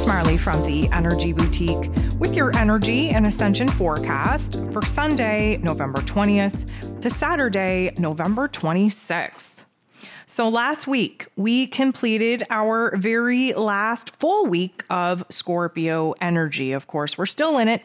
Alex Marley from the Energy Boutique with your energy and ascension forecast for Sunday, November 20th to Saturday, November 26th. So, last week we completed our very last full week of Scorpio energy. Of course, we're still in it.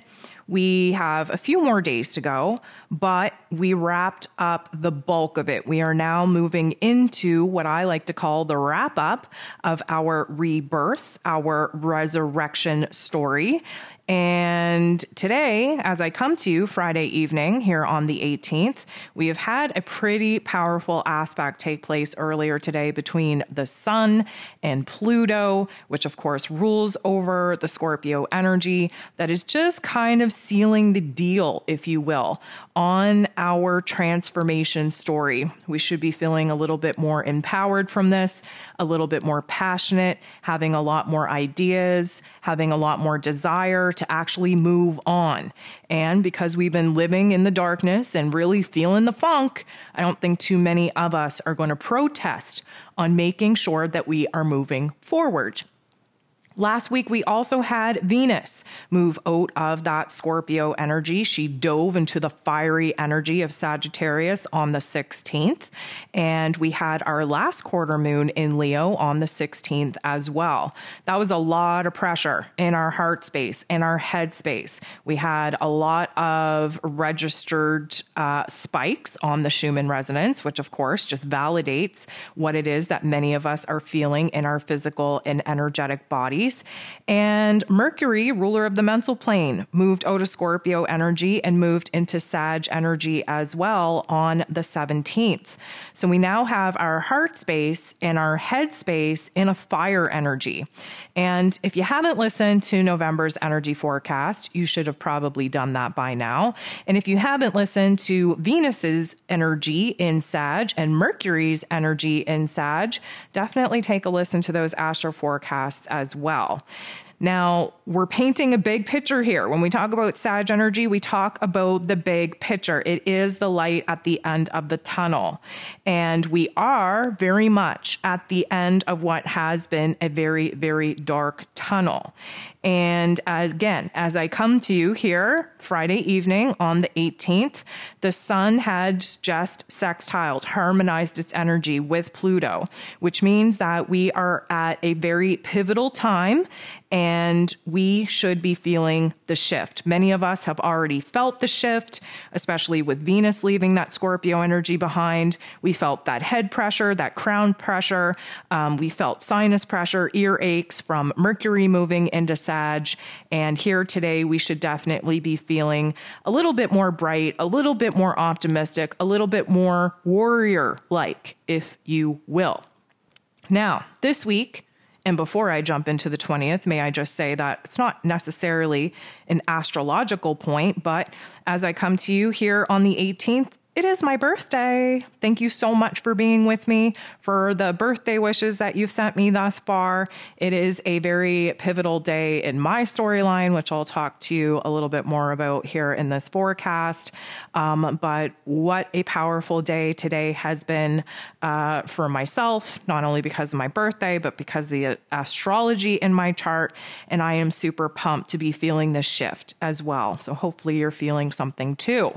We have a few more days to go, but we wrapped up the bulk of it. We are now moving into what I like to call the wrap up of our rebirth, our resurrection story. And today, as I come to you Friday evening here on the 18th, we have had a pretty powerful aspect take place earlier today between the Sun and Pluto, which of course rules over the Scorpio energy that is just kind of sealing the deal, if you will, on our transformation story. We should be feeling a little bit more empowered from this, a little bit more passionate, having a lot more ideas, having a lot more desire to actually move on. And because we've been living in the darkness and really feeling the funk, I don't think too many of us are going to protest on making sure that we are moving forward. Last week, we also had Venus move out of that Scorpio energy. She dove into the fiery energy of Sagittarius on the 16th. And we had our last quarter moon in Leo on the 16th as well. That was a lot of pressure in our heart space, in our head space. We had a lot of registered uh, spikes on the Schumann resonance, which of course just validates what it is that many of us are feeling in our physical and energetic bodies. And Mercury, ruler of the mental plane, moved out of Scorpio energy and moved into Sag energy as well on the 17th. So we now have our heart space and our head space in a fire energy. And if you haven't listened to November's energy forecast, you should have probably done that by now. And if you haven't listened to Venus's energy in Sag and Mercury's energy in Sag, definitely take a listen to those astro forecasts as well well. Now, we're painting a big picture here. When we talk about Sag energy, we talk about the big picture. It is the light at the end of the tunnel. And we are very much at the end of what has been a very, very dark tunnel. And as, again, as I come to you here Friday evening on the 18th, the sun had just sextiled, harmonized its energy with Pluto, which means that we are at a very pivotal time and we should be feeling the shift. Many of us have already felt the shift, especially with Venus leaving that Scorpio energy behind. We felt that head pressure, that crown pressure. Um, we felt sinus pressure, ear aches from Mercury moving into Sag. And here today, we should definitely be feeling a little bit more bright, a little bit more optimistic, a little bit more warrior like, if you will. Now, this week, and before I jump into the 20th, may I just say that it's not necessarily an astrological point, but as I come to you here on the 18th, it is my birthday. Thank you so much for being with me, for the birthday wishes that you've sent me thus far. It is a very pivotal day in my storyline, which I'll talk to you a little bit more about here in this forecast. Um, but what a powerful day today has been uh, for myself, not only because of my birthday, but because the astrology in my chart. And I am super pumped to be feeling this shift as well. So hopefully you're feeling something too.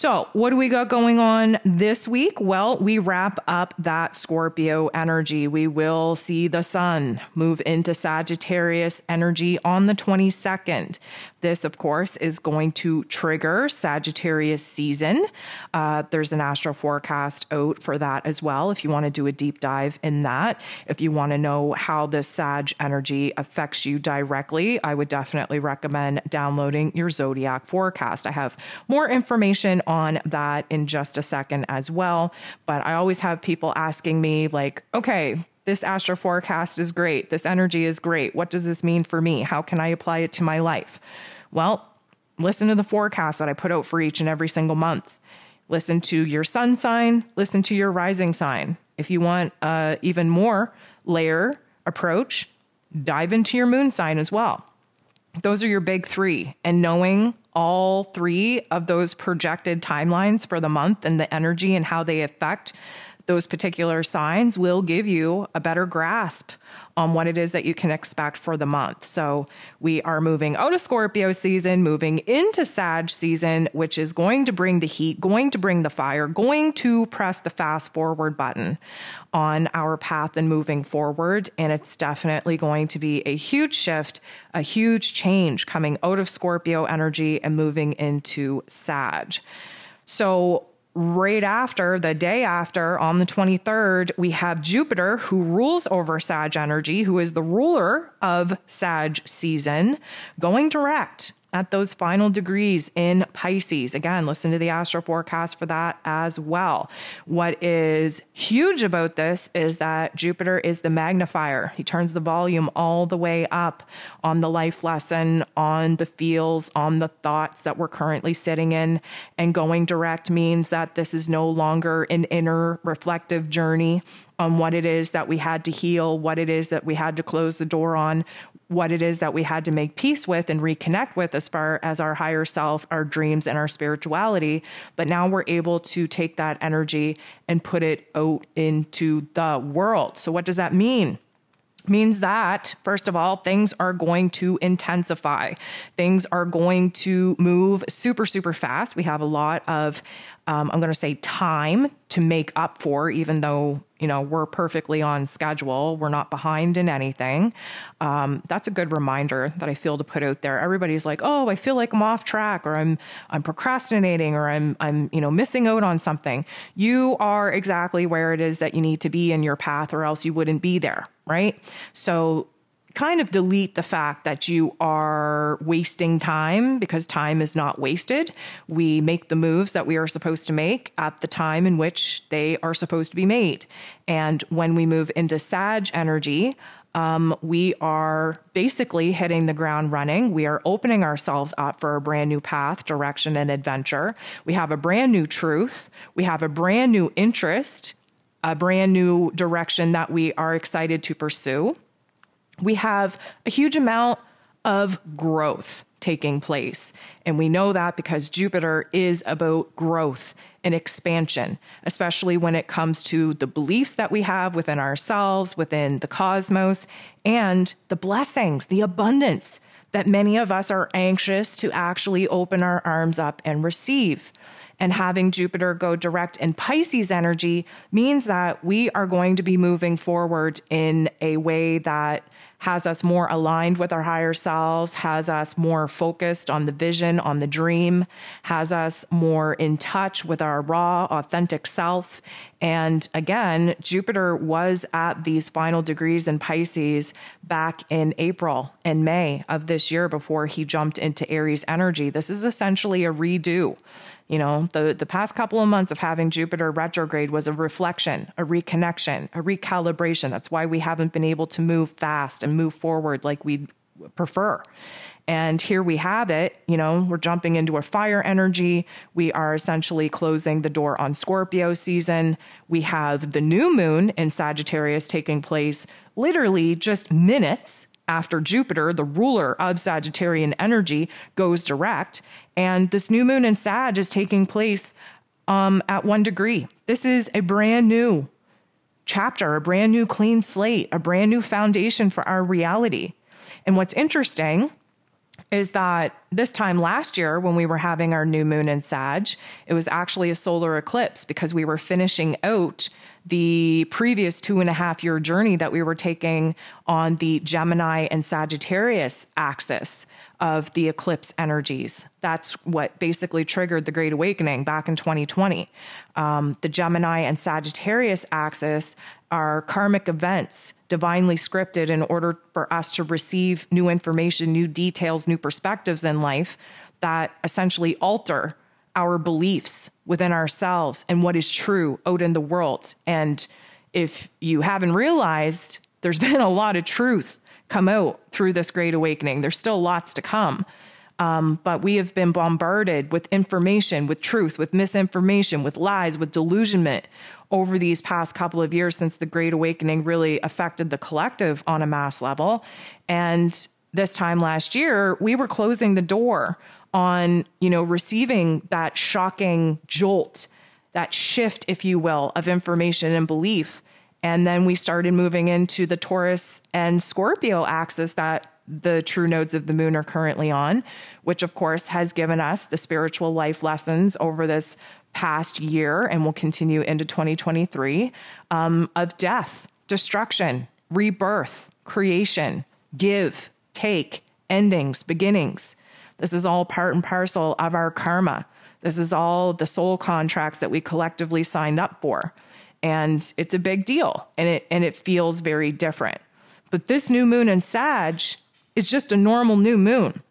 So, what do we got going on this week? Well, we wrap up that Scorpio energy. We will see the sun move into Sagittarius energy on the 22nd. This, of course, is going to trigger Sagittarius season. Uh, there's an astro forecast out for that as well if you want to do a deep dive in that. If you want to know how the Sag energy affects you directly, I would definitely recommend downloading your zodiac forecast. I have more information on that in just a second as well. But I always have people asking me, like, okay, this astro forecast is great. This energy is great. What does this mean for me? How can I apply it to my life? Well, listen to the forecast that I put out for each and every single month. Listen to your sun sign, listen to your rising sign. If you want even more layer approach, dive into your moon sign as well. Those are your big three. And knowing all three of those projected timelines for the month and the energy and how they affect those particular signs will give you a better grasp on what it is that you can expect for the month. So we are moving out of Scorpio season, moving into Sag season, which is going to bring the heat, going to bring the fire, going to press the fast forward button on our path and moving forward. And it's definitely going to be a huge shift, a huge change coming out of Scorpio energy and moving into Sag. So right after, the day after, on the 23rd, we have Jupiter, who rules over Sag energy, who is the ruler of Sag season, going direct at those final degrees in Pisces. Again, listen to the astro forecast for that as well. What is huge about this is that Jupiter is the magnifier. He turns the volume all the way up on the life lesson, on the feels, on the thoughts that we're currently sitting in. And going direct means that this is no longer an inner reflective journey on what it is that we had to heal, what it is that we had to close the door on, what it is that we had to make peace with and reconnect with as far as our higher self, our dreams, and our spirituality. But now we're able to take that energy and put it out into the world. So, what does that mean? Means that, first of all, things are going to intensify. Things are going to move super, super fast. We have a lot of, um, I'm going to say, time to make up for, even though, you know, we're perfectly on schedule. We're not behind in anything. Um, that's a good reminder that I feel to put out there. Everybody's like, oh, I feel like I'm off track or I'm, I'm procrastinating or I'm, I'm, you know, missing out on something. You are exactly where it is that you need to be in your path or else you wouldn't be there right? So kind of delete the fact that you are wasting time because time is not wasted. We make the moves that we are supposed to make at the time in which they are supposed to be made. And when we move into Sag energy, um, we are basically hitting the ground running. We are opening ourselves up for a brand new path, direction, and adventure. We have a brand new truth. We have a brand new interest a brand new direction that we are excited to pursue. We have a huge amount of growth taking place. And we know that because Jupiter is about growth and expansion, especially when it comes to the beliefs that we have within ourselves, within the cosmos, and the blessings, the abundance that many of us are anxious to actually open our arms up and receive. And having Jupiter go direct in Pisces energy means that we are going to be moving forward in a way that has us more aligned with our higher selves, has us more focused on the vision, on the dream, has us more in touch with our raw, authentic self. And again, Jupiter was at these final degrees in Pisces back in April and May of this year before he jumped into Aries energy. This is essentially a redo. You know, the, the past couple of months of having Jupiter retrograde was a reflection, a reconnection, a recalibration. That's why we haven't been able to move fast and move forward like we prefer. And here we have it, you know, we're jumping into a fire energy. We are essentially closing the door on Scorpio season. We have the new moon in Sagittarius taking place literally just minutes after Jupiter, the ruler of Sagittarian energy, goes direct. And this new moon in Sag is taking place um, at one degree. This is a brand new chapter, a brand new clean slate, a brand new foundation for our reality. And what's interesting is that this time last year, when we were having our new moon in Sag, it was actually a solar eclipse because we were finishing out the previous two and a half year journey that we were taking on the Gemini and Sagittarius axis of the eclipse energies. That's what basically triggered the Great Awakening back in 2020. Um, the Gemini and Sagittarius axis are karmic events divinely scripted in order for us to receive new information, new details, new perspectives in life that essentially alter our beliefs within ourselves and what is true out in the world. And if you haven't realized, there's been a lot of truth come out through this great awakening. There's still lots to come. Um, but we have been bombarded with information, with truth, with misinformation, with lies, with delusionment over these past couple of years since the Great Awakening really affected the collective on a mass level. And this time last year, we were closing the door on, you know, receiving that shocking jolt that shift, if you will, of information and belief. And then we started moving into the Taurus and Scorpio axis that the true nodes of the moon are currently on, which of course has given us the spiritual life lessons over this past year and will continue into 2023 um, of death, destruction, rebirth, creation, give, take, endings, beginnings. This is all part and parcel of our karma. This is all the soul contracts that we collectively signed up for. And it's a big deal and it and it feels very different. But this new moon in Sag is just a normal new moon.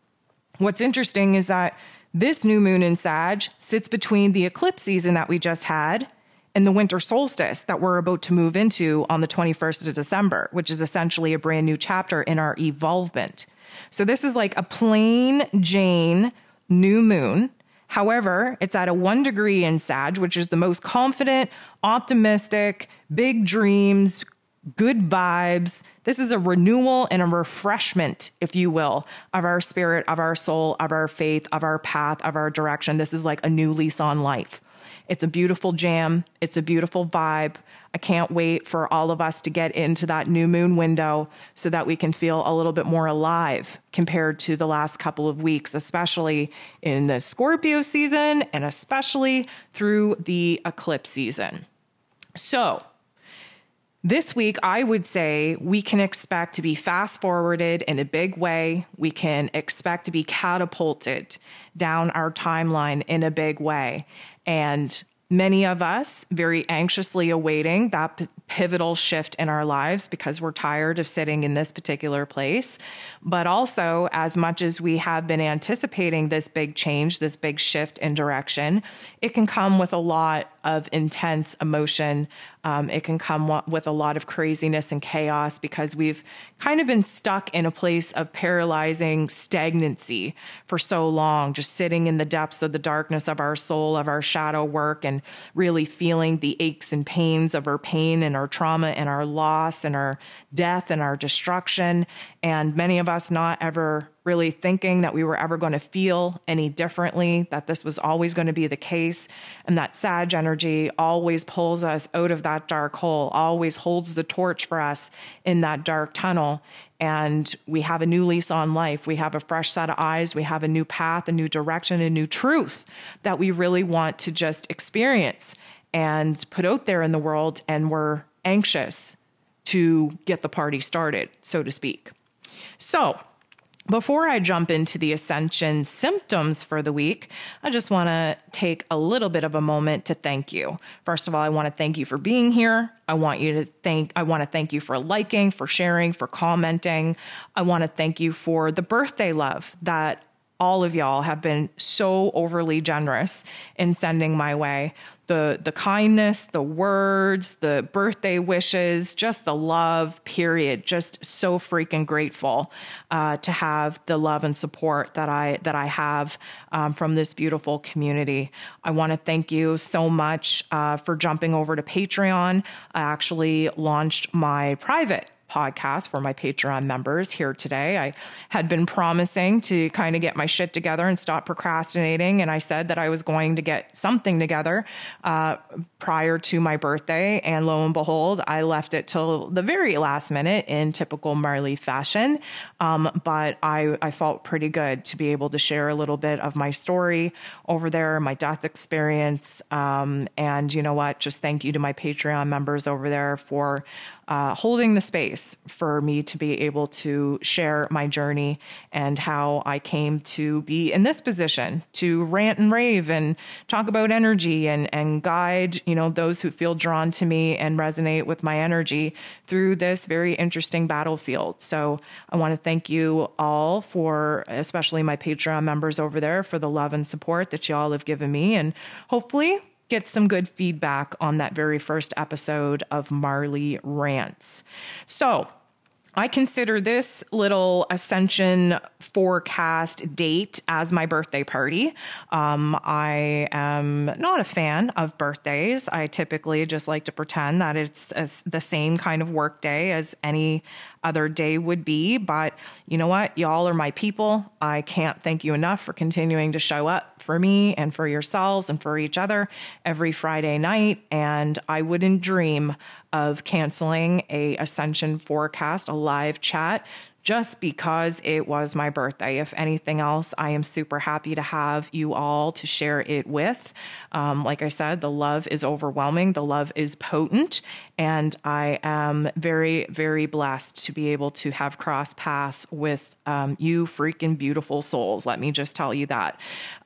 What's interesting is that this new moon in Sag sits between the eclipse season that we just had and the winter solstice that we're about to move into on the 21st of December, which is essentially a brand new chapter in our evolvement. So this is like a plain Jane new moon. However, it's at a one degree in Sag, which is the most confident, optimistic, big dreams, good vibes. This is a renewal and a refreshment, if you will, of our spirit, of our soul, of our faith, of our path, of our direction. This is like a new lease on life. It's a beautiful jam. It's a beautiful vibe. I can't wait for all of us to get into that new moon window so that we can feel a little bit more alive compared to the last couple of weeks, especially in the Scorpio season and especially through the eclipse season. So, this week, I would say we can expect to be fast forwarded in a big way. We can expect to be catapulted down our timeline in a big way. And many of us very anxiously awaiting that p- pivotal shift in our lives because we're tired of sitting in this particular place. But also, as much as we have been anticipating this big change, this big shift in direction, it can come with a lot of intense emotion. Um, it can come with a lot of craziness and chaos because we've kind of been stuck in a place of paralyzing stagnancy for so long, just sitting in the depths of the darkness of our soul, of our shadow work, and really feeling the aches and pains of our pain and our trauma and our loss and our death and our destruction. And many of us not ever really thinking that we were ever going to feel any differently, that this was always going to be the case, and that Sag energy always pulls us out of that dark hole, always holds the torch for us in that dark tunnel. And we have a new lease on life. We have a fresh set of eyes. We have a new path, a new direction, a new truth that we really want to just experience and put out there in the world. And we're anxious to get the party started, so to speak. So, before I jump into the ascension symptoms for the week, I just want to take a little bit of a moment to thank you. First of all, I want to thank you for being here. I want you to thank I want to thank you for liking, for sharing, for commenting. I want to thank you for the birthday love that all of y'all have been so overly generous in sending my way the the kindness, the words, the birthday wishes, just the love. Period. Just so freaking grateful uh, to have the love and support that I that I have um, from this beautiful community. I want to thank you so much uh, for jumping over to Patreon. I actually launched my private podcast for my Patreon members here today. I had been promising to kind of get my shit together and stop procrastinating. And I said that I was going to get something together uh, prior to my birthday. And lo and behold, I left it till the very last minute in typical Marley fashion. Um, but I, I felt pretty good to be able to share a little bit of my story over there, my death experience. Um, and you know what? Just thank you to my Patreon members over there for uh, holding the space for me to be able to share my journey and how I came to be in this position to rant and rave and talk about energy and, and guide, you know, those who feel drawn to me and resonate with my energy through this very interesting battlefield. So I want to thank you all for, especially my Patreon members over there, for the love and support that y'all have given me. And hopefully, get some good feedback on that very first episode of Marley Rants. So, I consider this little ascension forecast date as my birthday party. Um, I am not a fan of birthdays. I typically just like to pretend that it's the same kind of work day as any other day would be. But you know what? Y'all are my people. I can't thank you enough for continuing to show up for me and for yourselves and for each other every Friday night. And I wouldn't dream of canceling a Ascension forecast, a live chat just because it was my birthday. If anything else, I am super happy to have you all to share it with. Um, like I said, the love is overwhelming, the love is potent, and I am very, very blessed to be able to have cross paths with um, you freaking beautiful souls. Let me just tell you that.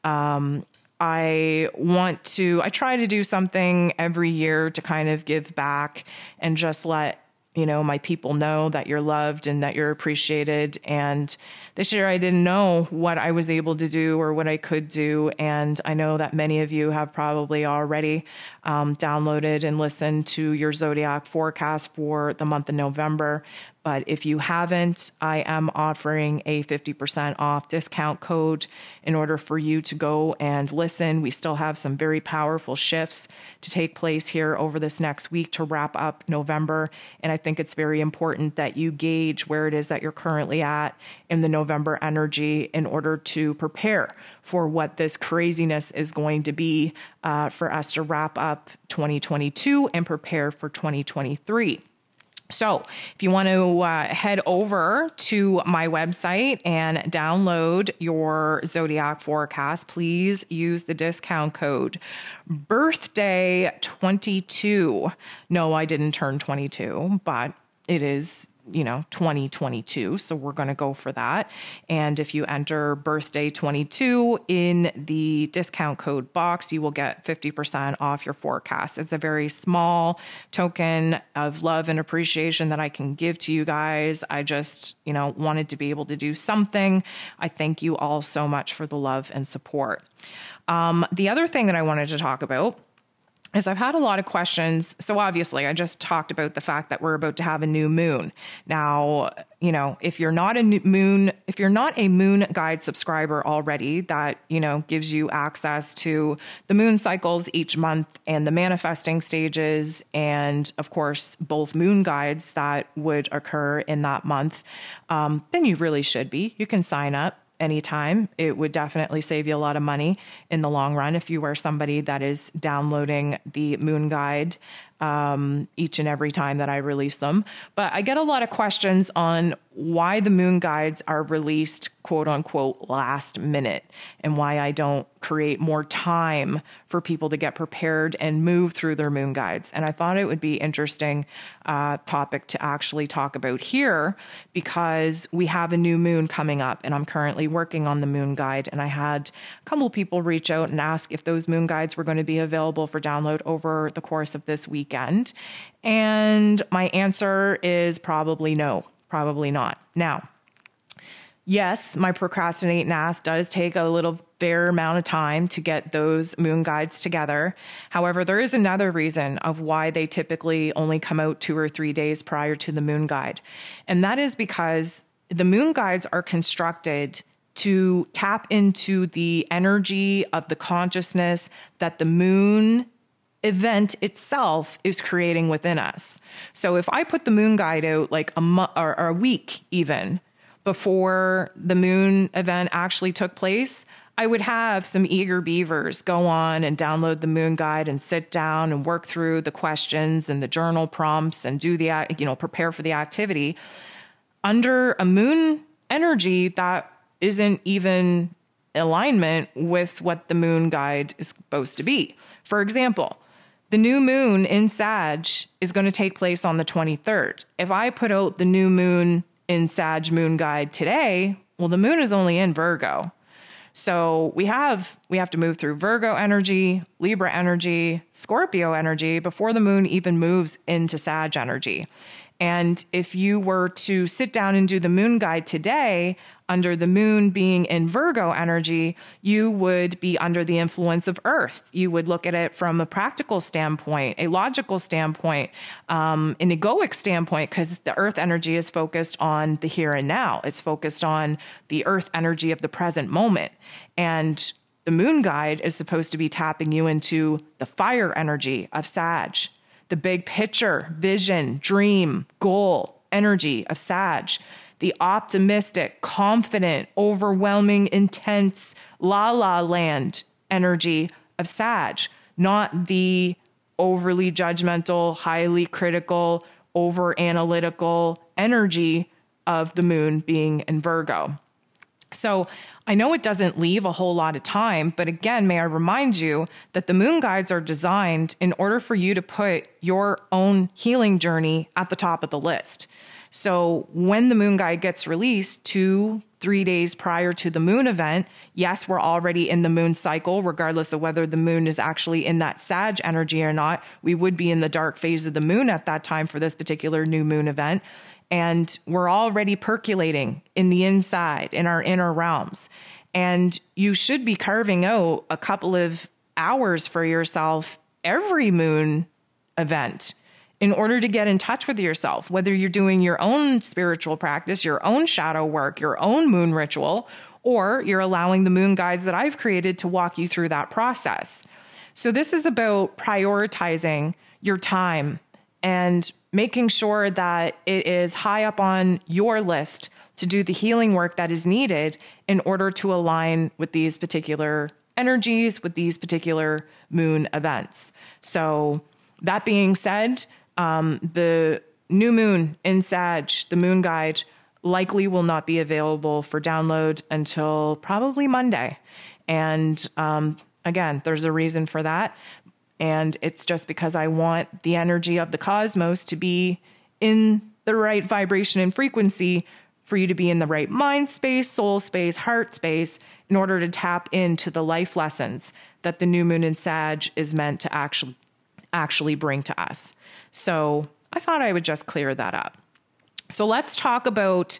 Um, I want to, I try to do something every year to kind of give back and just let you know, my people know that you're loved and that you're appreciated. And this year I didn't know what I was able to do or what I could do. And I know that many of you have probably already um, downloaded and listened to your zodiac forecast for the month of November. But if you haven't, I am offering a 50% off discount code in order for you to go and listen. We still have some very powerful shifts to take place here over this next week to wrap up November. And I think it's very important that you gauge where it is that you're currently at in the November energy in order to prepare for what this craziness is going to be uh, for us to wrap up 2022 and prepare for 2023. So, if you want to uh, head over to my website and download your zodiac forecast, please use the discount code birthday 22. No, I didn't turn 22, but it is you know 2022 so we're going to go for that. And if you enter birthday 22 in the discount code box you will get 50% off your forecast. It's a very small token of love and appreciation that i can give to you guys. I just you know wanted to be able to do something. I thank you all so much for the love and support. Um, the other thing that i wanted to talk about is I've had a lot of questions. So obviously, I just talked about the fact that we're about to have a new moon. Now, you know, if you're not a moon, if you're not a moon guide subscriber already, that, you know, gives you access to the moon cycles each month and the manifesting stages and of course both moon guides that would occur in that month, um, then you really should be. You can sign up anytime. It would definitely save you a lot of money in the long run if you are somebody that is downloading the Moon Guide um, each and every time that I release them. But I get a lot of questions on why the moon guides are released quote unquote last minute and why I don't create more time for people to get prepared and move through their moon guides. And I thought it would be interesting uh, topic to actually talk about here because we have a new moon coming up and I'm currently working on the moon guide. And I had a couple people reach out and ask if those moon guides were going to be available for download over the course of this weekend. And my answer is probably no. Probably not. Now, yes, my procrastinate and does take a little fair amount of time to get those moon guides together. However, there is another reason of why they typically only come out two or three days prior to the moon guide. And that is because the moon guides are constructed to tap into the energy of the consciousness that the moon event itself is creating within us. So if I put the moon guide out like a month or, or a week even before the moon event actually took place, I would have some eager beavers go on and download the moon guide and sit down and work through the questions and the journal prompts and do the you know prepare for the activity under a moon energy that isn't even alignment with what the moon guide is supposed to be. For example, the new moon in Sag is going to take place on the 23rd. If I put out the new moon in Sag moon guide today, well, the moon is only in Virgo. So we have we have to move through Virgo energy, Libra energy, Scorpio energy before the moon even moves into Sag energy. And if you were to sit down and do the moon guide today, under the moon being in Virgo energy, you would be under the influence of Earth. You would look at it from a practical standpoint, a logical standpoint, um, an egoic standpoint, because the Earth energy is focused on the here and now. It's focused on the Earth energy of the present moment. And the moon guide is supposed to be tapping you into the fire energy of Sag, the big picture, vision, dream, goal, energy of Sag, the optimistic, confident, overwhelming, intense, la la land energy of Sag, not the overly judgmental, highly critical, over analytical energy of the moon being in Virgo. So I know it doesn't leave a whole lot of time, but again, may I remind you that the moon guides are designed in order for you to put your own healing journey at the top of the list. So when the moon guide gets released two, three days prior to the moon event, yes, we're already in the moon cycle, regardless of whether the moon is actually in that Sag energy or not. We would be in the dark phase of the moon at that time for this particular new moon event. And we're already percolating in the inside, in our inner realms. And you should be carving out a couple of hours for yourself every moon event in order to get in touch with yourself, whether you're doing your own spiritual practice, your own shadow work, your own moon ritual, or you're allowing the moon guides that I've created to walk you through that process. So, this is about prioritizing your time and making sure that it is high up on your list to do the healing work that is needed in order to align with these particular energies, with these particular moon events. So, that being said, um, the new moon in Sag, the moon guide, likely will not be available for download until probably Monday. And um, again, there's a reason for that. And it's just because I want the energy of the cosmos to be in the right vibration and frequency for you to be in the right mind space, soul space, heart space in order to tap into the life lessons that the new moon in Sag is meant to actually actually bring to us. So I thought I would just clear that up. So let's talk about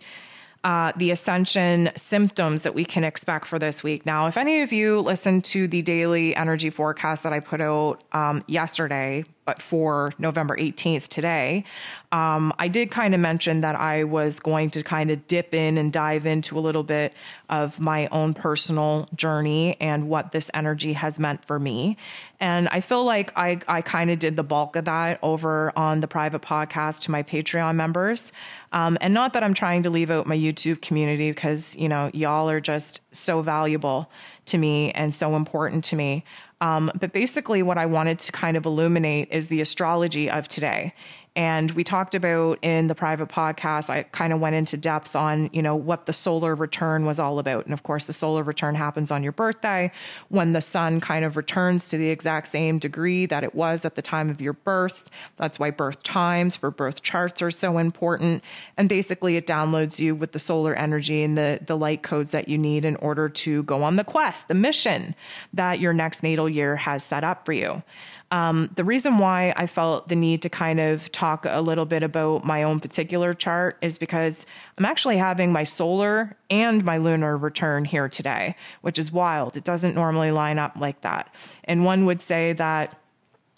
uh, the ascension symptoms that we can expect for this week. Now, if any of you listened to the daily energy forecast that I put out um, yesterday, but for November 18th today, um, I did kind of mention that I was going to kind of dip in and dive into a little bit of my own personal journey and what this energy has meant for me. And I feel like I, I kind of did the bulk of that over on the private podcast to my Patreon members. Um, and not that I'm trying to leave out my YouTube community because, you know, y'all are just so valuable to me and so important to me. Um, but basically, what I wanted to kind of illuminate is the astrology of today. And we talked about in the private podcast, I kind of went into depth on, you know, what the solar return was all about. And of course, the solar return happens on your birthday when the sun kind of returns to the exact same degree that it was at the time of your birth. That's why birth times for birth charts are so important. And basically, it downloads you with the solar energy and the, the light codes that you need in order to go on the quest, the mission that your next natal year has set up for you. Um, the reason why I felt the need to kind of talk a little bit about my own particular chart is because I'm actually having my solar and my lunar return here today, which is wild. It doesn't normally line up like that. And one would say that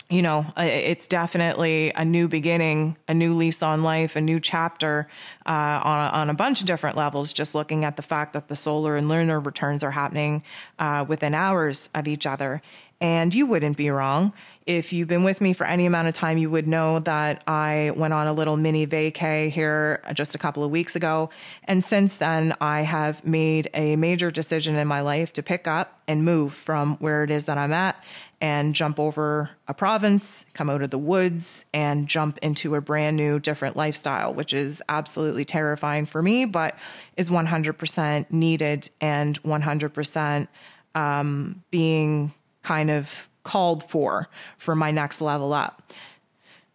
you know, it's definitely a new beginning, a new lease on life, a new chapter uh, on, a, on a bunch of different levels. Just looking at the fact that the solar and lunar returns are happening uh, within hours of each other. And you wouldn't be wrong. If you've been with me for any amount of time, you would know that I went on a little mini vacay here just a couple of weeks ago. And since then, I have made a major decision in my life to pick up and move from where it is that I'm at and jump over a province, come out of the woods, and jump into a brand new, different lifestyle, which is absolutely terrifying for me, but is 100% needed and 100% um, being kind of called for for my next level up.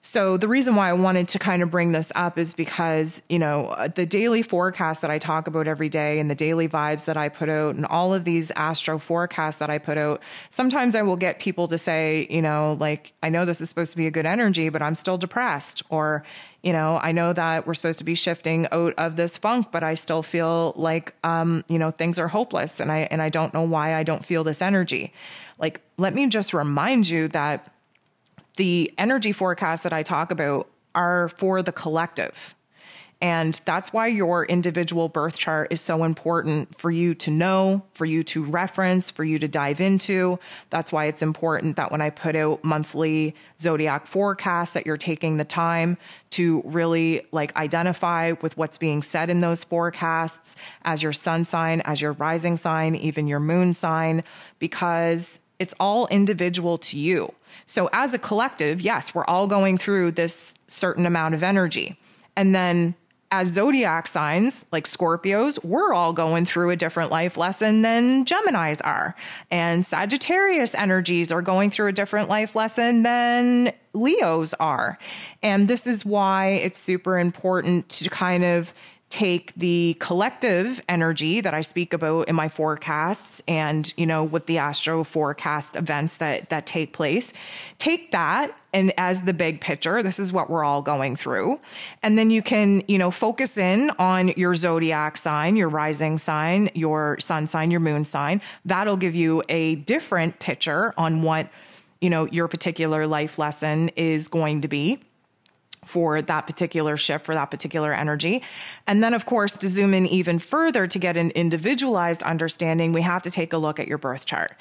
So the reason why I wanted to kind of bring this up is because, you know, the daily forecast that I talk about every day and the daily vibes that I put out and all of these astro forecasts that I put out, sometimes I will get people to say, you know, like, I know this is supposed to be a good energy, but I'm still depressed. Or, you know, I know that we're supposed to be shifting out of this funk, but I still feel like, um, you know, things are hopeless and I, and I don't know why I don't feel this energy. Like, let me just remind you that the energy forecasts that I talk about are for the collective. And that's why your individual birth chart is so important for you to know, for you to reference, for you to dive into. That's why it's important that when I put out monthly zodiac forecasts that you're taking the time to really like identify with what's being said in those forecasts as your sun sign, as your rising sign, even your moon sign because it's all individual to you. So as a collective, yes, we're all going through this certain amount of energy. And then as zodiac signs like Scorpios, we're all going through a different life lesson than Geminis are. And Sagittarius energies are going through a different life lesson than Leos are. And this is why it's super important to kind of take the collective energy that I speak about in my forecasts and, you know, with the astro forecast events that that take place, take that and as the big picture, this is what we're all going through. And then you can, you know, focus in on your zodiac sign, your rising sign, your sun sign, your moon sign. That'll give you a different picture on what, you know, your particular life lesson is going to be for that particular shift, for that particular energy. And then, of course, to zoom in even further to get an individualized understanding, we have to take a look at your birth chart.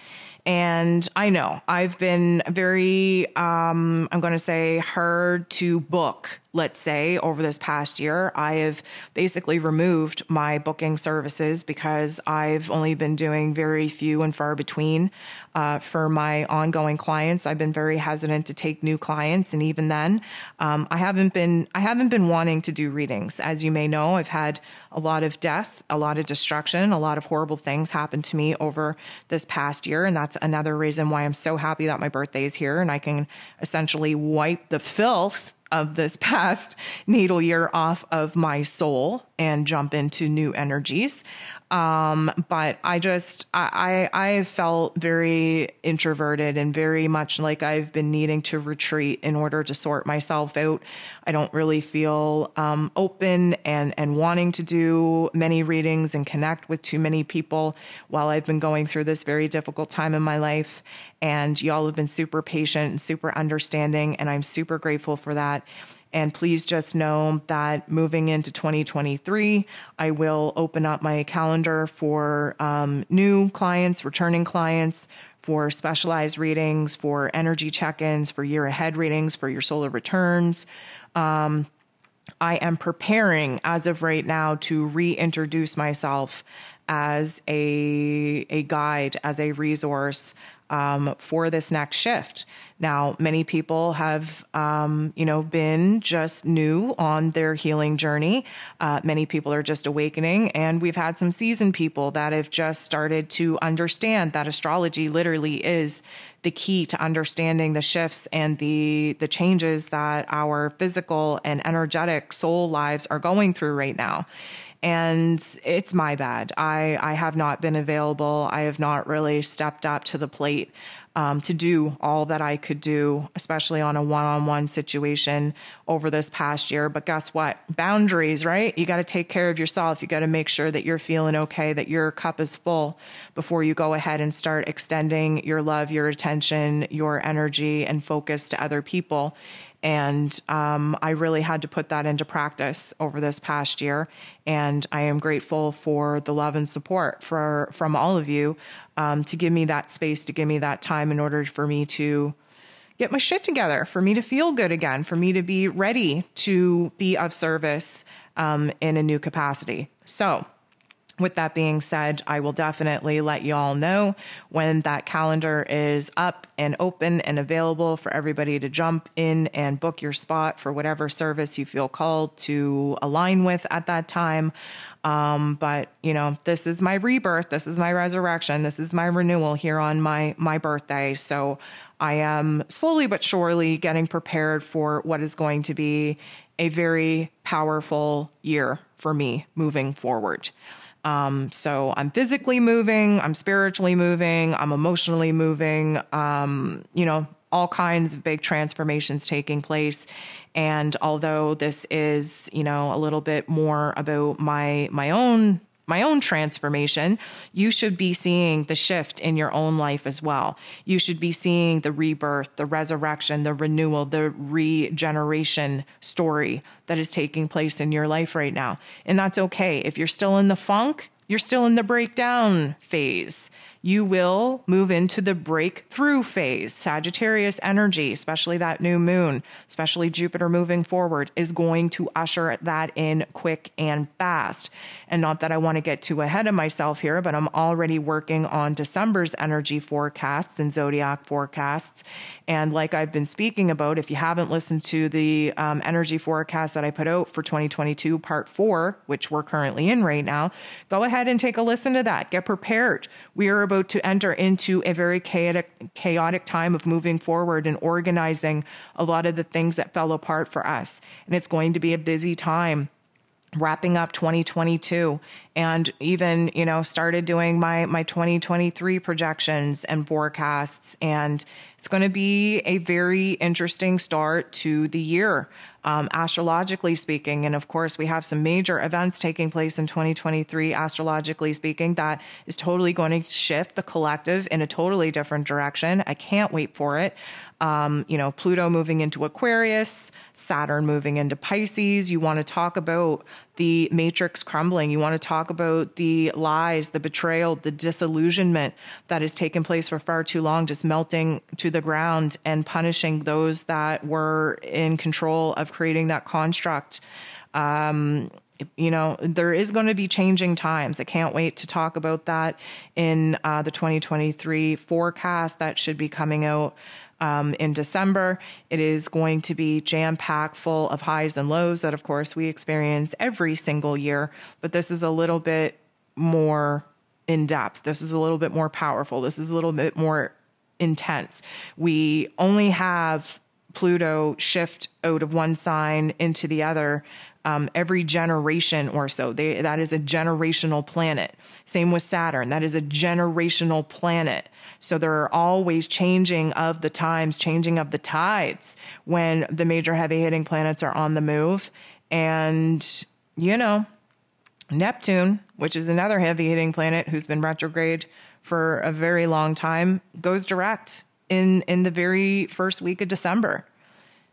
And I know I've been very, um, I'm going to say, hard to book, let's say, over this past year. I have basically removed my booking services because I've only been doing very few and far between uh, for my ongoing clients. I've been very hesitant to take new clients. And even then, um, I haven't been, I haven't been wanting to do readings. As you may know, I've had a lot of death, a lot of destruction, a lot of horrible things happen to me over this past year. And that's another reason why I'm so happy that my birthday is here and I can essentially wipe the filth of this past natal year off of my soul and jump into new energies. Um, but I just I I felt very introverted and very much like I've been needing to retreat in order to sort myself out. I don't really feel um, open and and wanting to do many readings and connect with too many people while I've been going through this very difficult time in my life. And y'all have been super patient and super understanding, and I'm super grateful for that. And please just know that moving into 2023, I will open up my calendar for um, new clients, returning clients, for specialized readings, for energy check ins, for year ahead readings, for your solar returns. Um, I am preparing as of right now to reintroduce myself as a, a guide, as a resource um, for this next shift. Now, many people have, um, you know, been just new on their healing journey. Uh, many people are just awakening, and we've had some seasoned people that have just started to understand that astrology literally is the key to understanding the shifts and the the changes that our physical and energetic soul lives are going through right now and it's my bad. I, I have not been available. I have not really stepped up to the plate um, to do all that I could do, especially on a one on one situation over this past year. But guess what? Boundaries, right? You got to take care of yourself. You got to make sure that you're feeling okay, that your cup is full before you go ahead and start extending your love, your attention, your energy, and focus to other people. And um, I really had to put that into practice over this past year. And I am grateful for the love and support for, from all of you um, to give me that space, to give me that time in order for me to get my shit together, for me to feel good again, for me to be ready to be of service um, in a new capacity. So, with that being said, I will definitely let you all know when that calendar is up and open and available for everybody to jump in and book your spot for whatever service you feel called to align with at that time. Um, but you know, this is my rebirth, this is my resurrection, this is my renewal here on my my birthday. So I am slowly but surely getting prepared for what is going to be a very powerful year for me moving forward. Um, so I'm physically moving, I'm spiritually moving, I'm emotionally moving, um, you know, all kinds of big transformations taking place. And although this is, you know, a little bit more about my my own my own transformation, you should be seeing the shift in your own life as well. You should be seeing the rebirth, the resurrection, the renewal, the regeneration story that is taking place in your life right now. And that's okay. If you're still in the funk, you're still in the breakdown phase you will move into the breakthrough phase. Sagittarius energy, especially that new moon, especially Jupiter moving forward, is going to usher that in quick and fast. And not that I want to get too ahead of myself here, but I'm already working on December's energy forecasts and zodiac forecasts. And like I've been speaking about, if you haven't listened to the um, energy forecast that I put out for 2022, part four, which we're currently in right now, go ahead and take a listen to that. Get prepared. We are about to enter into a very chaotic, chaotic time of moving forward and organizing a lot of the things that fell apart for us. And it's going to be a busy time wrapping up 2022 and even you know started doing my my 2023 projections and forecasts and it's going to be a very interesting start to the year um, astrologically speaking. And of course, we have some major events taking place in 2023, astrologically speaking, that is totally going to shift the collective in a totally different direction. I can't wait for it. Um, you know, Pluto moving into Aquarius, Saturn moving into Pisces. You want to talk about the matrix crumbling. You want to talk about the lies, the betrayal, the disillusionment that has taken place for far too long, just melting to the ground and punishing those that were in control of creating that construct. Um, you know, there is going to be changing times. I can't wait to talk about that in uh, the 2023 forecast that should be coming out um, in December. It is going to be jam packed full of highs and lows that, of course, we experience every single year. But this is a little bit more in depth. This is a little bit more powerful. This is a little bit more intense. We only have Pluto shift out of one sign into the other um, every generation or so. They, that is a generational planet. Same with Saturn. That is a generational planet. So there are always changing of the times, changing of the tides when the major heavy hitting planets are on the move. And, you know, Neptune, which is another heavy hitting planet who's been retrograde for a very long time, goes direct in in the very first week of December.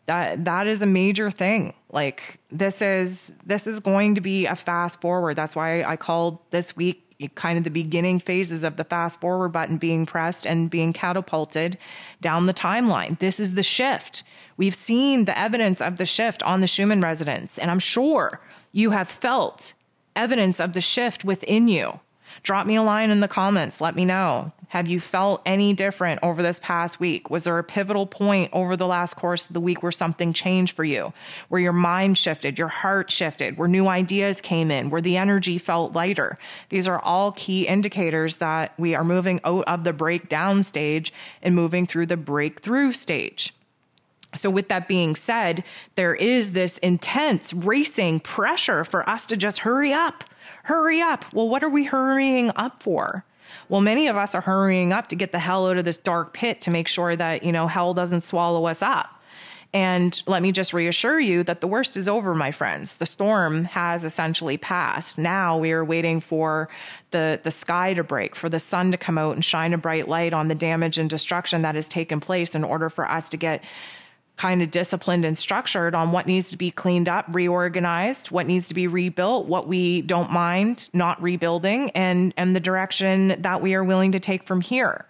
That that is a major thing. Like this is this is going to be a fast forward. That's why I called this week kind of the beginning phases of the fast forward button being pressed and being catapulted down the timeline. This is the shift. We've seen the evidence of the shift on the Schumann resonance, and I'm sure you have felt evidence of the shift within you. Drop me a line in the comments. Let me know. Have you felt any different over this past week? Was there a pivotal point over the last course of the week where something changed for you, where your mind shifted, your heart shifted, where new ideas came in, where the energy felt lighter? These are all key indicators that we are moving out of the breakdown stage and moving through the breakthrough stage. So, with that being said, there is this intense racing pressure for us to just hurry up, hurry up. Well, what are we hurrying up for? Well, many of us are hurrying up to get the hell out of this dark pit to make sure that, you know, hell doesn't swallow us up. And let me just reassure you that the worst is over, my friends. The storm has essentially passed. Now we are waiting for the, the sky to break, for the sun to come out and shine a bright light on the damage and destruction that has taken place in order for us to get kind of disciplined and structured on what needs to be cleaned up, reorganized, what needs to be rebuilt, what we don't mind not rebuilding, and and the direction that we are willing to take from here.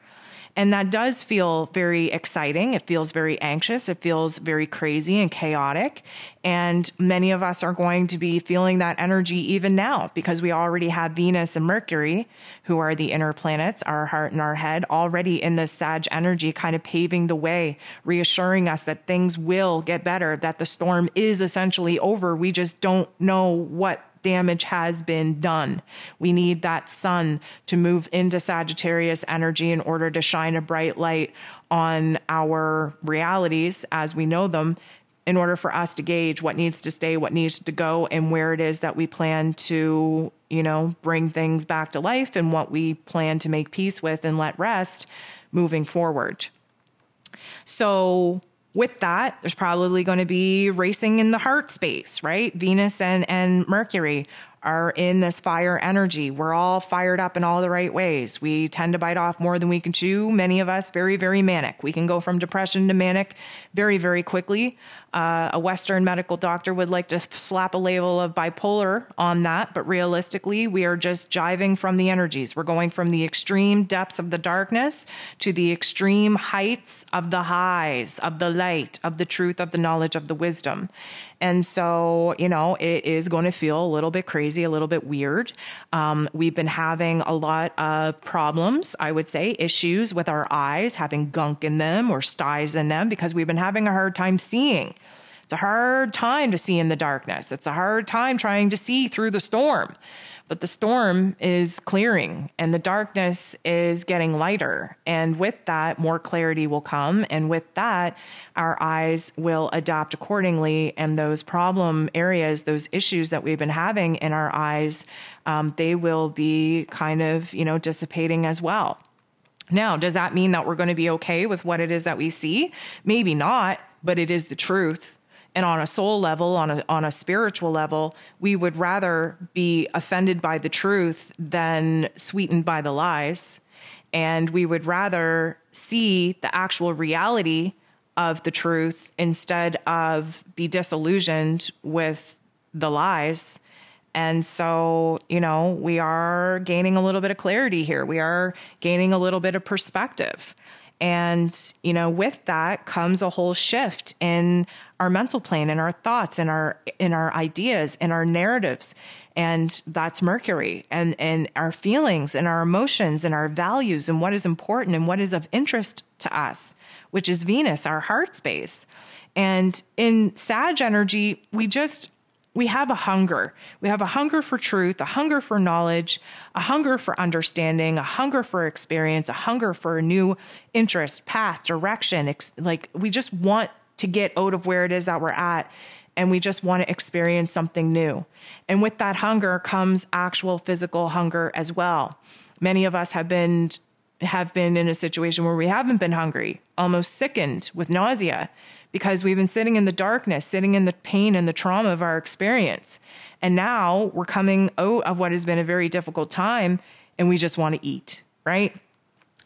And that does feel very exciting. It feels very anxious. It feels very crazy and chaotic. And many of us are going to be feeling that energy even now because we already have Venus and Mercury, who are the inner planets, our heart and our head, already in this Sag energy, kind of paving the way, reassuring us that things will get better, that the storm is essentially over. We just don't know what damage has been done. We need that sun to move into Sagittarius energy in order to shine a bright light on our realities as we know them in order for us to gauge what needs to stay, what needs to go, and where it is that we plan to, you know, bring things back to life and what we plan to make peace with and let rest moving forward. So, with that, there's probably going to be racing in the heart space, right? Venus and, and Mercury are in this fire energy. We're all fired up in all the right ways. We tend to bite off more than we can chew. Many of us very, very manic. We can go from depression to manic very, very quickly. Uh, a Western medical doctor would like to slap a label of bipolar on that, but realistically, we are just jiving from the energies. We're going from the extreme depths of the darkness to the extreme heights of the highs, of the light, of the truth, of the knowledge, of the wisdom. And so, you know, it is going to feel a little bit crazy, a little bit weird. Um, we've been having a lot of problems, I would say, issues with our eyes, having gunk in them or styes in them because we've been having a hard time seeing. A hard time to see in the darkness. It's a hard time trying to see through the storm. But the storm is clearing and the darkness is getting lighter. And with that, more clarity will come. And with that, our eyes will adapt accordingly. And those problem areas, those issues that we've been having in our eyes, um, they will be kind of, you know, dissipating as well. Now, does that mean that we're going to be okay with what it is that we see? Maybe not, but it is the truth and on a soul level on a on a spiritual level we would rather be offended by the truth than sweetened by the lies and we would rather see the actual reality of the truth instead of be disillusioned with the lies and so, you know, we are gaining a little bit of clarity here. We are gaining a little bit of perspective. And, you know, with that comes a whole shift in our mental plane and our thoughts and our in our ideas and our narratives and that's mercury and and our feelings and our emotions and our values and what is important and what is of interest to us which is venus our heart space and in sag energy we just we have a hunger. We have a hunger for truth, a hunger for knowledge, a hunger for understanding, a hunger for experience, a hunger for a new interest, path, direction. Like we just want to get out of where it is that we're at and we just want to experience something new. And with that hunger comes actual physical hunger as well. Many of us have been have been in a situation where we haven't been hungry, almost sickened with nausea because we've been sitting in the darkness, sitting in the pain and the trauma of our experience. And now we're coming out of what has been a very difficult time and we just want to eat, right?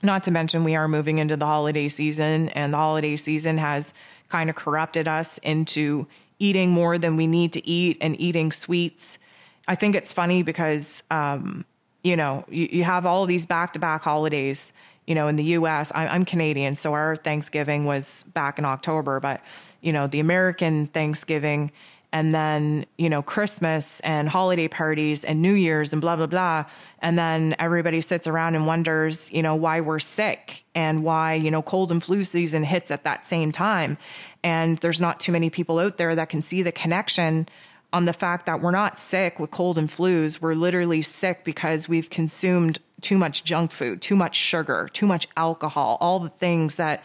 Not to mention, we are moving into the holiday season, and the holiday season has kind of corrupted us into eating more than we need to eat and eating sweets. I think it's funny because, um, you know, you, you, have all these back to back holidays. You know, in the US, I, I'm Canadian, so our Thanksgiving was back in October, but, you know, the American Thanksgiving and then you know christmas and holiday parties and new year's and blah blah blah. And then everybody sits around and wonders you know why we're sick and why you know cold and flu season hits at that same time. And there's not too many people out there that can see the connection on the fact that we're not sick with cold and flus. We're literally sick because we've consumed too much junk food too much sugar too much alcohol all the things that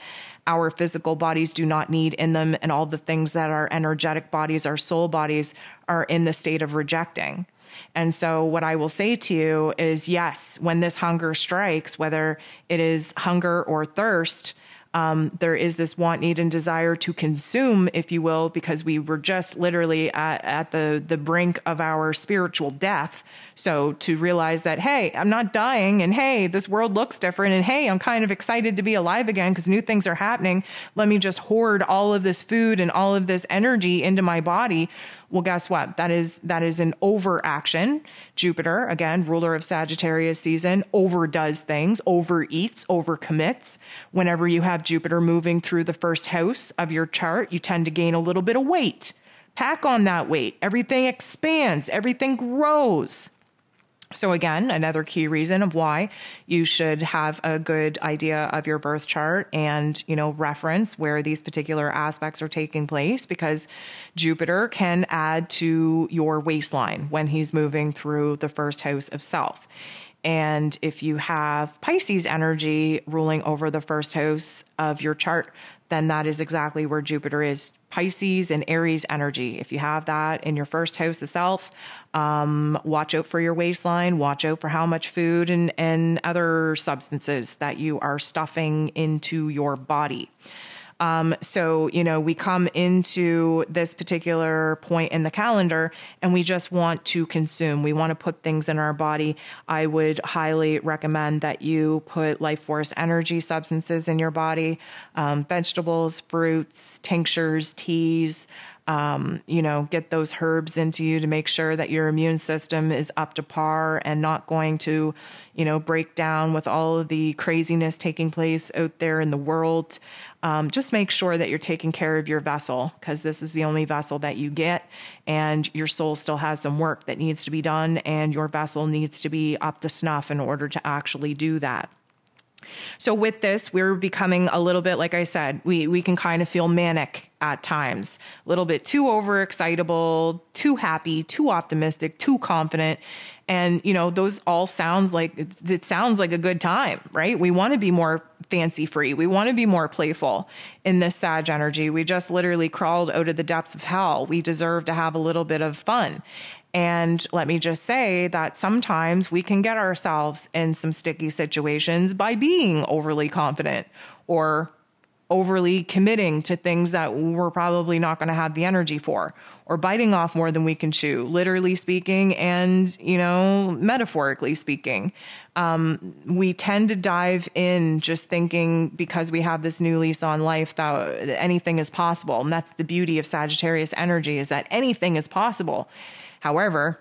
our physical bodies do not need in them, and all the things that our energetic bodies, our soul bodies, are in the state of rejecting. And so, what I will say to you is yes, when this hunger strikes, whether it is hunger or thirst, um, there is this want, need, and desire to consume, if you will, because we were just literally at, at, the the brink of our spiritual death. So to realize that, hey, I'm not dying, and hey, this world looks different, and hey, I'm kind of excited to be alive again because new things are happening. Let me just hoard all of this food and all of this energy into my body well, guess what? That is that is an overaction. Jupiter, again, ruler of Sagittarius season, overdoes things, overeats, overcommits. Whenever you have Jupiter moving through the first house of your chart, you tend to gain a little bit of weight. Pack on that weight. Everything expands, everything grows. So, again, another key reason of why you should have a good idea of your birth chart and, you know, reference where these particular aspects are taking place because Jupiter can add to your waistline when he's moving through the first house of self. And if you have Pisces energy ruling over the first house of your chart, then that is exactly where Jupiter is Pisces and Aries energy. If you have that in your first house itself, um, watch out for your waistline, watch out for how much food and, and other substances that you are stuffing into your body. Um, so, you know, we come into this particular point in the calendar and we just want to consume. We want to put things in our body. I would highly recommend that you put life force energy substances in your body, um, vegetables, fruits, tinctures, teas um, you know, get those herbs into you to make sure that your immune system is up to par and not going to, you know, break down with all of the craziness taking place out there in the world. Um, just make sure that you're taking care of your vessel because this is the only vessel that you get, and your soul still has some work that needs to be done, and your vessel needs to be up to snuff in order to actually do that. So with this, we're becoming a little bit, like I said, we, we can kind of feel manic at times, a little bit too overexcitable, too happy, too optimistic, too confident. And, you know, those all sounds like it sounds like a good time, right? We want to be more fancy free. We want to be more playful in this Sag energy. We just literally crawled out of the depths of hell. We deserve to have a little bit of fun. And let me just say that sometimes we can get ourselves in some sticky situations by being overly confident or overly committing to things that we're probably not going to have the energy for or biting off more than we can chew literally speaking and you know metaphorically speaking. Um, we tend to dive in just thinking because we have this new lease on life that anything is possible and that's the beauty of sagittarius energy is that anything is possible However,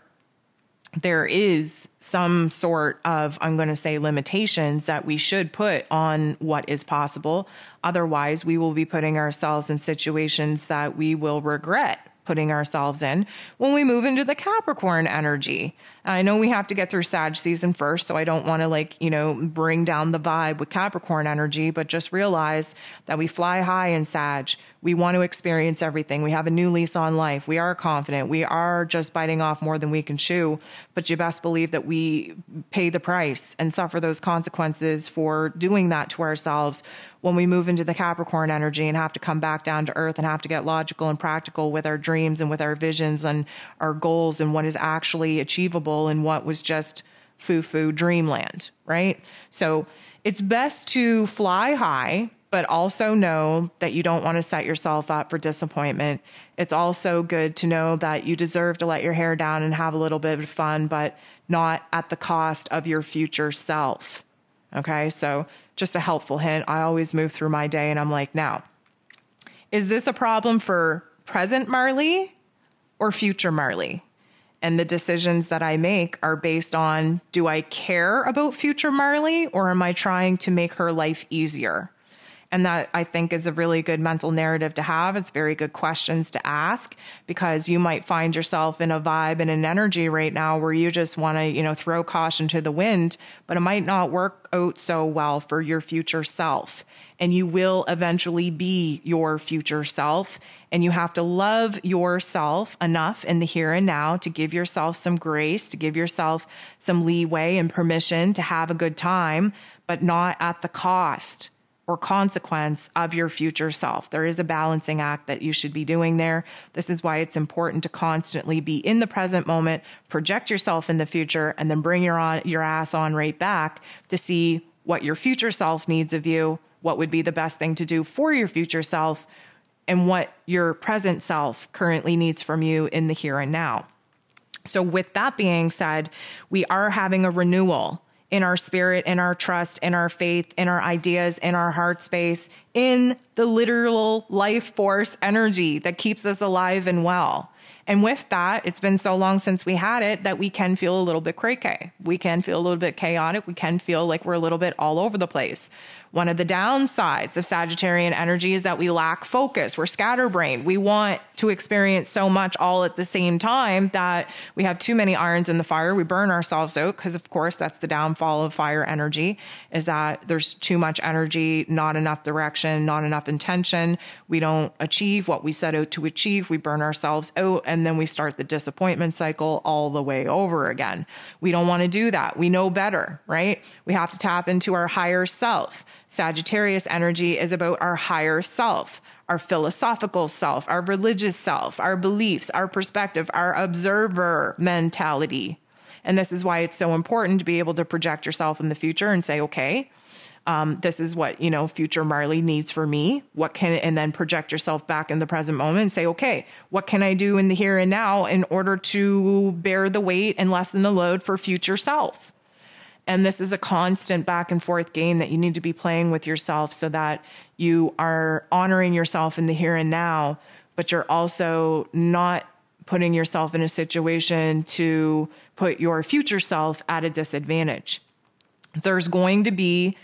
there is some sort of, I'm going to say, limitations that we should put on what is possible. Otherwise, we will be putting ourselves in situations that we will regret putting ourselves in when we move into the Capricorn energy. I know we have to get through Sag season first, so I don't want to like, you know, bring down the vibe with Capricorn energy, but just realize that we fly high in Sag. We want to experience everything. We have a new lease on life. We are confident. We are just biting off more than we can chew. But you best believe that we pay the price and suffer those consequences for doing that to ourselves when we move into the Capricorn energy and have to come back down to earth and have to get logical and practical with our dreams and with our visions and our goals and what is actually achievable and what was just foo foo dreamland, right? So it's best to fly high but also know that you don't want to set yourself up for disappointment. It's also good to know that you deserve to let your hair down and have a little bit of fun, but not at the cost of your future self. Okay, so just a helpful hint. I always move through my day and I'm like, now, is this a problem for present Marley or future Marley? And the decisions that I make are based on do I care about future Marley or am I trying to make her life easier? And that I think is a really good mental narrative to have. It's very good questions to ask because you might find yourself in a vibe and an energy right now where you just want to, you know, throw caution to the wind, but it might not work out so well for your future self. And you will eventually be your future self. And you have to love yourself enough in the here and now to give yourself some grace, to give yourself some leeway and permission to have a good time, but not at the cost or consequence of your future self. There is a balancing act that you should be doing there. This is why it's important to constantly be in the present moment, project yourself in the future, and then bring your on your ass on right back to see what your future self needs of you, what would be the best thing to do for your future self, and what your present self currently needs from you in the here and now. So, with that being said, we are having a renewal in our spirit, in our trust, in our faith, in our ideas, in our heart space, in the literal life force energy that keeps us alive and well. And with that, it's been so long since we had it that we can feel a little bit cray. We can feel a little bit chaotic. We can feel like we're a little bit all over the place. One of the downsides of Sagittarian energy is that we lack focus. We're scatterbrained. We want to experience so much all at the same time that we have too many irons in the fire. We burn ourselves out because, of course, that's the downfall of fire energy is that there's too much energy, not enough direction, not enough intention. We don't achieve what we set out to achieve. We burn ourselves out and then we start the disappointment cycle all the way over again. We don't want to do that. We know better, right? We have to tap into our higher self. Sagittarius energy is about our higher self our philosophical self, our religious self, our beliefs, our perspective, our observer mentality. And this is why it's so important to be able to project yourself in the future and say, okay, Um, this is what, you know, future Marley needs for me. What can, and then project yourself back in the present moment and say, okay, what can I do in the here and now in order to bear the weight and lessen the load for future self? And this is a constant back and forth game that you need to be playing with yourself so that you are honoring yourself in the here and now, but you're also not putting yourself in a situation to put your future self at a disadvantage. There's going to be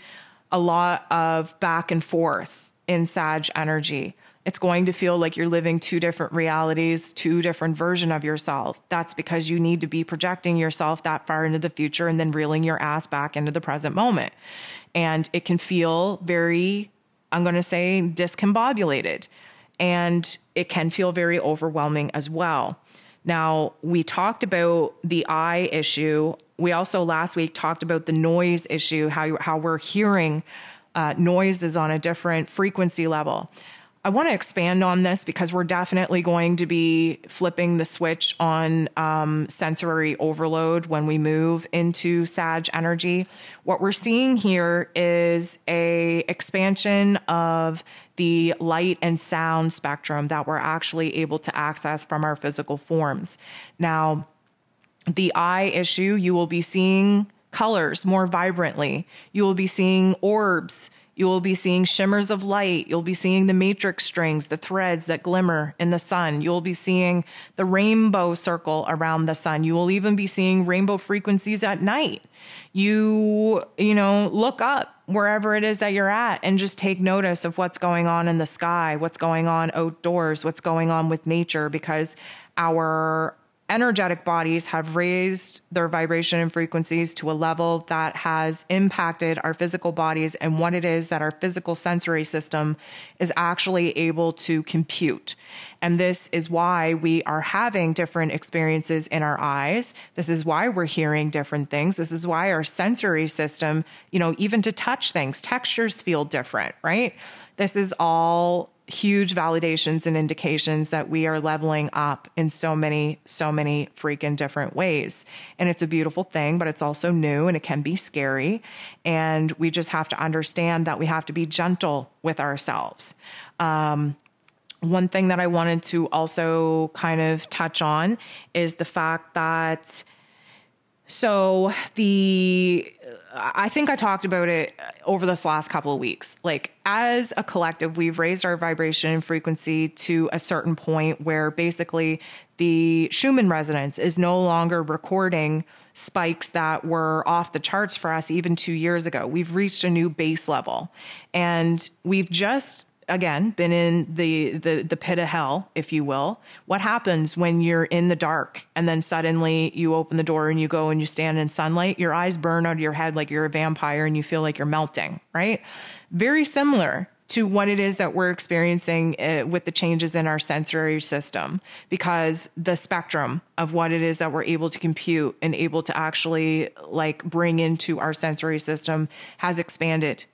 a lot of back and forth in Sag energy. It's going to feel like you're living two different realities, two different version of yourself. That's because you need to be projecting yourself that far into the future and then reeling your ass back into the present moment. And it can feel very, I'm going to say, discombobulated. And it can feel very overwhelming as well. Now, we talked about the eye issue. We also last week talked about the noise issue, how, how we're hearing uh, noises on a different frequency level. I want to expand on this because we're definitely going to be flipping the switch on um, sensory overload when we move into Sag energy. What we're seeing here is a expansion of the light and sound spectrum that we're actually able to access from our physical forms. Now, the eye issue, you will be seeing colors more vibrantly. You will be seeing orbs you will be seeing shimmers of light. You'll be seeing the matrix strings, the threads that glimmer in the sun. You'll be seeing the rainbow circle around the sun. You will even be seeing rainbow frequencies at night. You, you know, look up wherever it is that you're at and just take notice of what's going on in the sky, what's going on outdoors, what's going on with nature because our energetic bodies have raised their vibration and frequencies to a level that has impacted our physical bodies and what it is that our physical sensory system is actually able to compute. And this is why we are having different experiences in our eyes. This is why we're hearing different things. This is why our sensory system, you know, even to touch things, textures feel different, right? This is all huge validations and indications that we are leveling up in so many, so many freaking different ways. And it's a beautiful thing, but it's also new and it can be scary. And we just have to understand that we have to be gentle with ourselves. Um, one thing that I wanted to also kind of touch on is the fact that so the I think I talked about it over this last couple of weeks. Like as a collective, we've raised our vibration and frequency to a certain point where basically the Schumann resonance is no longer recording spikes that were off the charts for us even 2 years ago. We've reached a new base level and we've just again been in the, the the pit of hell if you will. What happens when you're in the dark and then suddenly you open the door and you go and you stand in sunlight? Your eyes burn out of your head like you're a vampire and you feel like you're melting right? Very similar to what it is that we're experiencing uh, with the changes in our sensory system because the spectrum of what it is that we're able to compute and able to actually like bring into our sensory system has expanded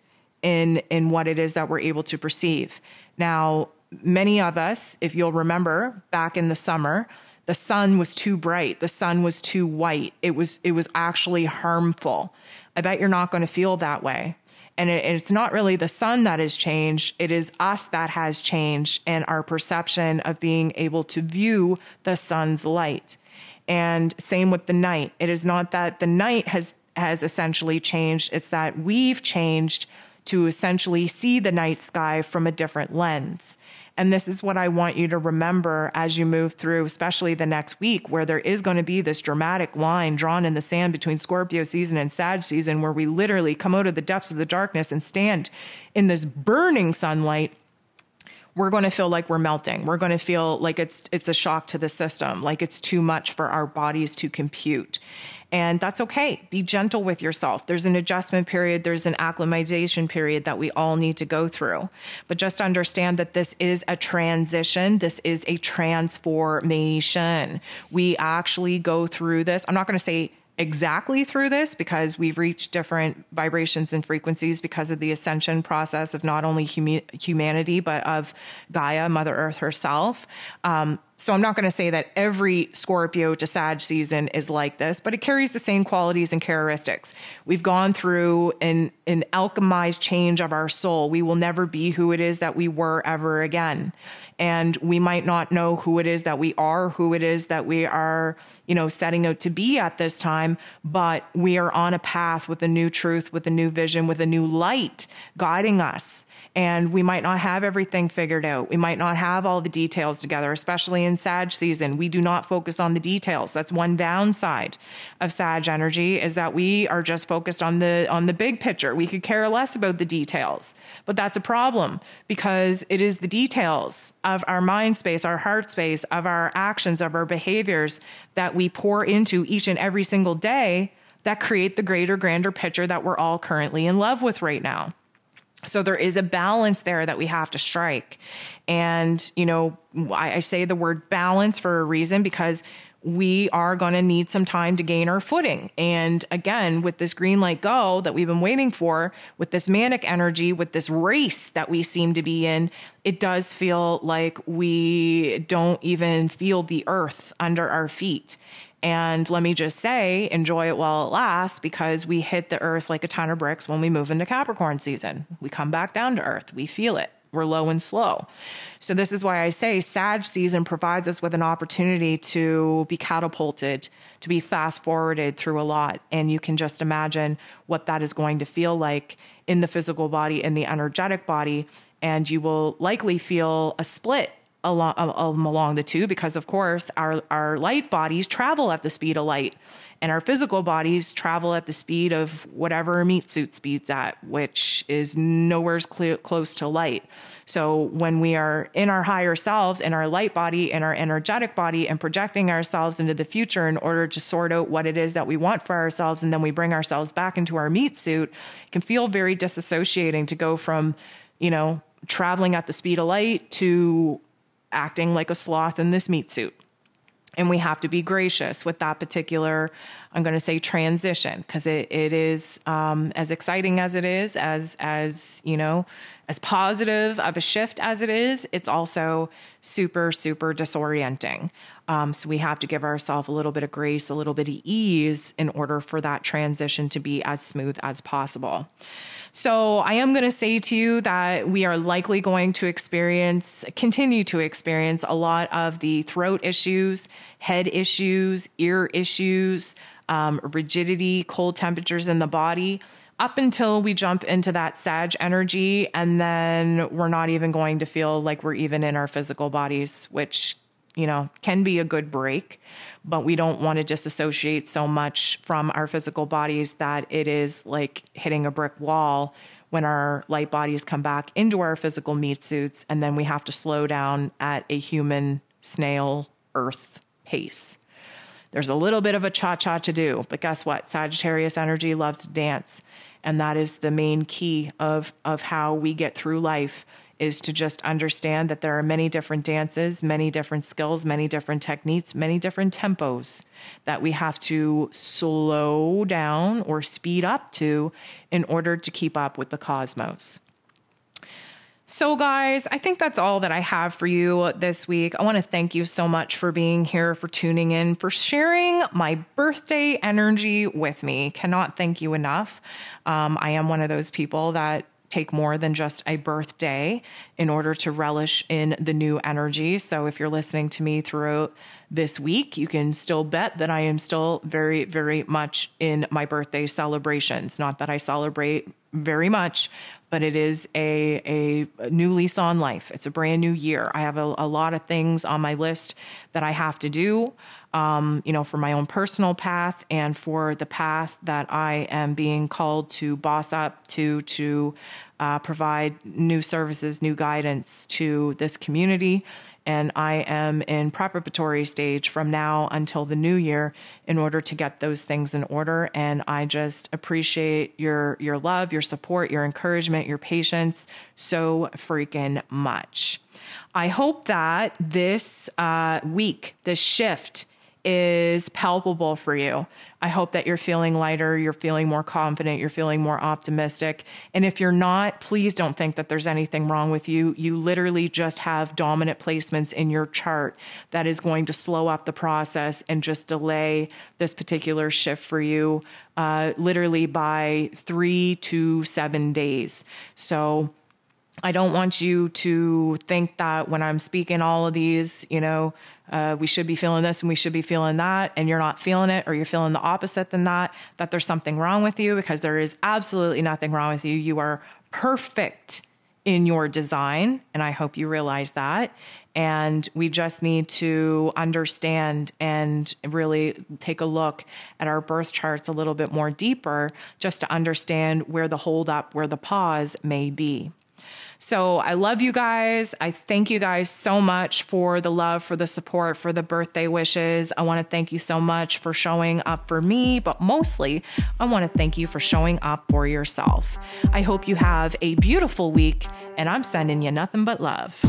in in what it is that we're able to perceive. Now, many of us, if you'll remember back in the summer, the sun was too bright, the sun was too white. It was it was actually harmful. I bet you're not going to feel that way. And it, it's not really the sun that has changed, it is us that has changed and our perception of being able to view the sun's light. And same with the night. It is not that the night has has essentially changed, it's that we've changed to essentially see the night sky from a different lens. And this is what I want you to remember as you move through, especially the next week, where there is going to be this dramatic line drawn in the sand between Scorpio season and Sag season, where we literally come out of the depths of the darkness and stand in this burning sunlight we're going to feel like we're melting. We're going to feel like it's it's a shock to the system, like it's too much for our bodies to compute. And that's okay. Be gentle with yourself. There's an adjustment period, there's an acclimatization period that we all need to go through. But just understand that this is a transition, this is a transformation. We actually go through this. I'm not going to say exactly through this because we've reached different vibrations and frequencies because of the ascension process of not only humanity but of Gaia, Mother Earth herself. Um, So I'm not going to say that every Scorpio to Sag season is like this, but it carries the same qualities and characteristics. We've gone through an, an alchemized change of our soul. We will never be who it is that we were ever again. And we might not know who it is that we are, who it is that we are, you know, setting out to be at this time, but we are on a path with a new truth, with a new vision, with a new light guiding us and we might not have everything figured out. We might not have all the details together, especially in Sag season. We do not focus on the details. That's one downside of Sag energy is that we are just focused on the on the big picture. We could care less about the details. But that's a problem because it is the details of our mind space, our heart space, of our actions, of our behaviors that we pour into each and every single day that create the greater grander picture that we're all currently in love with right now. So there is a balance there that we have to strike. And, you know, I, I say the word balance for a reason because we are going to need some time to gain our footing. And again, with this green light go that we've been waiting for, with this manic energy, with this race that we seem to be in, it does feel like we don't even feel the earth under our feet. And let me just say, enjoy it while it lasts because we hit the earth like a ton of bricks when we move into Capricorn season. We come back down to earth, we feel it. We're low and slow. So, this is why I say Sag season provides us with an opportunity to be catapulted, to be fast forwarded through a lot. And you can just imagine what that is going to feel like in the physical body, in the energetic body. And you will likely feel a split along, along the two because of course our, our light bodies travel at the speed of light and our physical bodies travel at the speed of whatever meat suit speeds at which is nowhere cl- close to light. So when we are in our higher selves in our light body in our energetic body and projecting ourselves into the future in order to sort out what it is that we want for ourselves and then we bring ourselves back into our meat suit it can feel very disassociating to go from you know traveling at the speed of light to acting like a sloth in this meat suit. And we have to be gracious with that particular, I'm going to say transition, because it, it is um, as exciting as it is, as, as, you know, as positive of a shift as it is, it's also super, super disorienting. Um, so we have to give ourselves a little bit of grace, a little bit of ease in order for that transition to be as smooth as possible. So I am going to say to you that we are likely going to experience, continue to experience a lot of the throat issues, head issues, ear issues, um, rigidity, cold temperatures in the body up until we jump into that Sag energy. And then we're not even going to feel like we're even in our physical bodies, which, you know, can be a good break but we don't want to disassociate so much from our physical bodies that it is like hitting a brick wall when our light bodies come back into our physical meat suits and then we have to slow down at a human snail earth pace. There's a little bit of a cha cha to do, but guess what? Sagittarius energy loves to dance. And that is the main key of, of how we get through life is to just understand that there are many different dances, many different skills, many different techniques, many different tempos that we have to slow down or speed up to in order to keep up with the cosmos. So, guys, I think that's all that I have for you this week. I want to thank you so much for being here, for tuning in, for sharing my birthday energy with me. Cannot thank you enough. Um, I am one of those people that take more than just a birthday in order to relish in the new energy. So if you're listening to me throughout this week, you can still bet that I am still very, very much in my birthday celebrations. Not that I celebrate very much, but it is a, a new lease on life. It's a brand new year. I have a, a lot of things on my list that I have to do um, you know, for my own personal path and for the path that I am being called to boss up to, to uh, provide new services, new guidance to this community. And I am in preparatory stage from now until the new year in order to get those things in order. And I just appreciate your your love, your support, your encouragement, your patience so freaking much. I hope that this uh, week, this shift is palpable for you. I hope that you're feeling lighter, you're feeling more confident, you're feeling more optimistic. And if you're not, please don't think that there's anything wrong with you. You literally just have dominant placements in your chart that is going to slow up the process and just delay this particular shift for you, uh, literally by three to seven days. So, I don't want you to think that when I'm speaking all of these, you know, uh, we should be feeling this and we should be feeling that, and you're not feeling it or you're feeling the opposite than that, that there's something wrong with you because there is absolutely nothing wrong with you. You are perfect in your design, and I hope you realize that. And we just need to understand and really take a look at our birth charts a little bit more deeper just to understand where the holdup, where the pause may be. So I love you guys. I thank you guys so much for the love, for the support, for the birthday wishes. I want to thank you so much for showing up for me, but mostly I want to thank you for showing up for yourself. I hope you have a beautiful week, and I'm sending you nothing but love.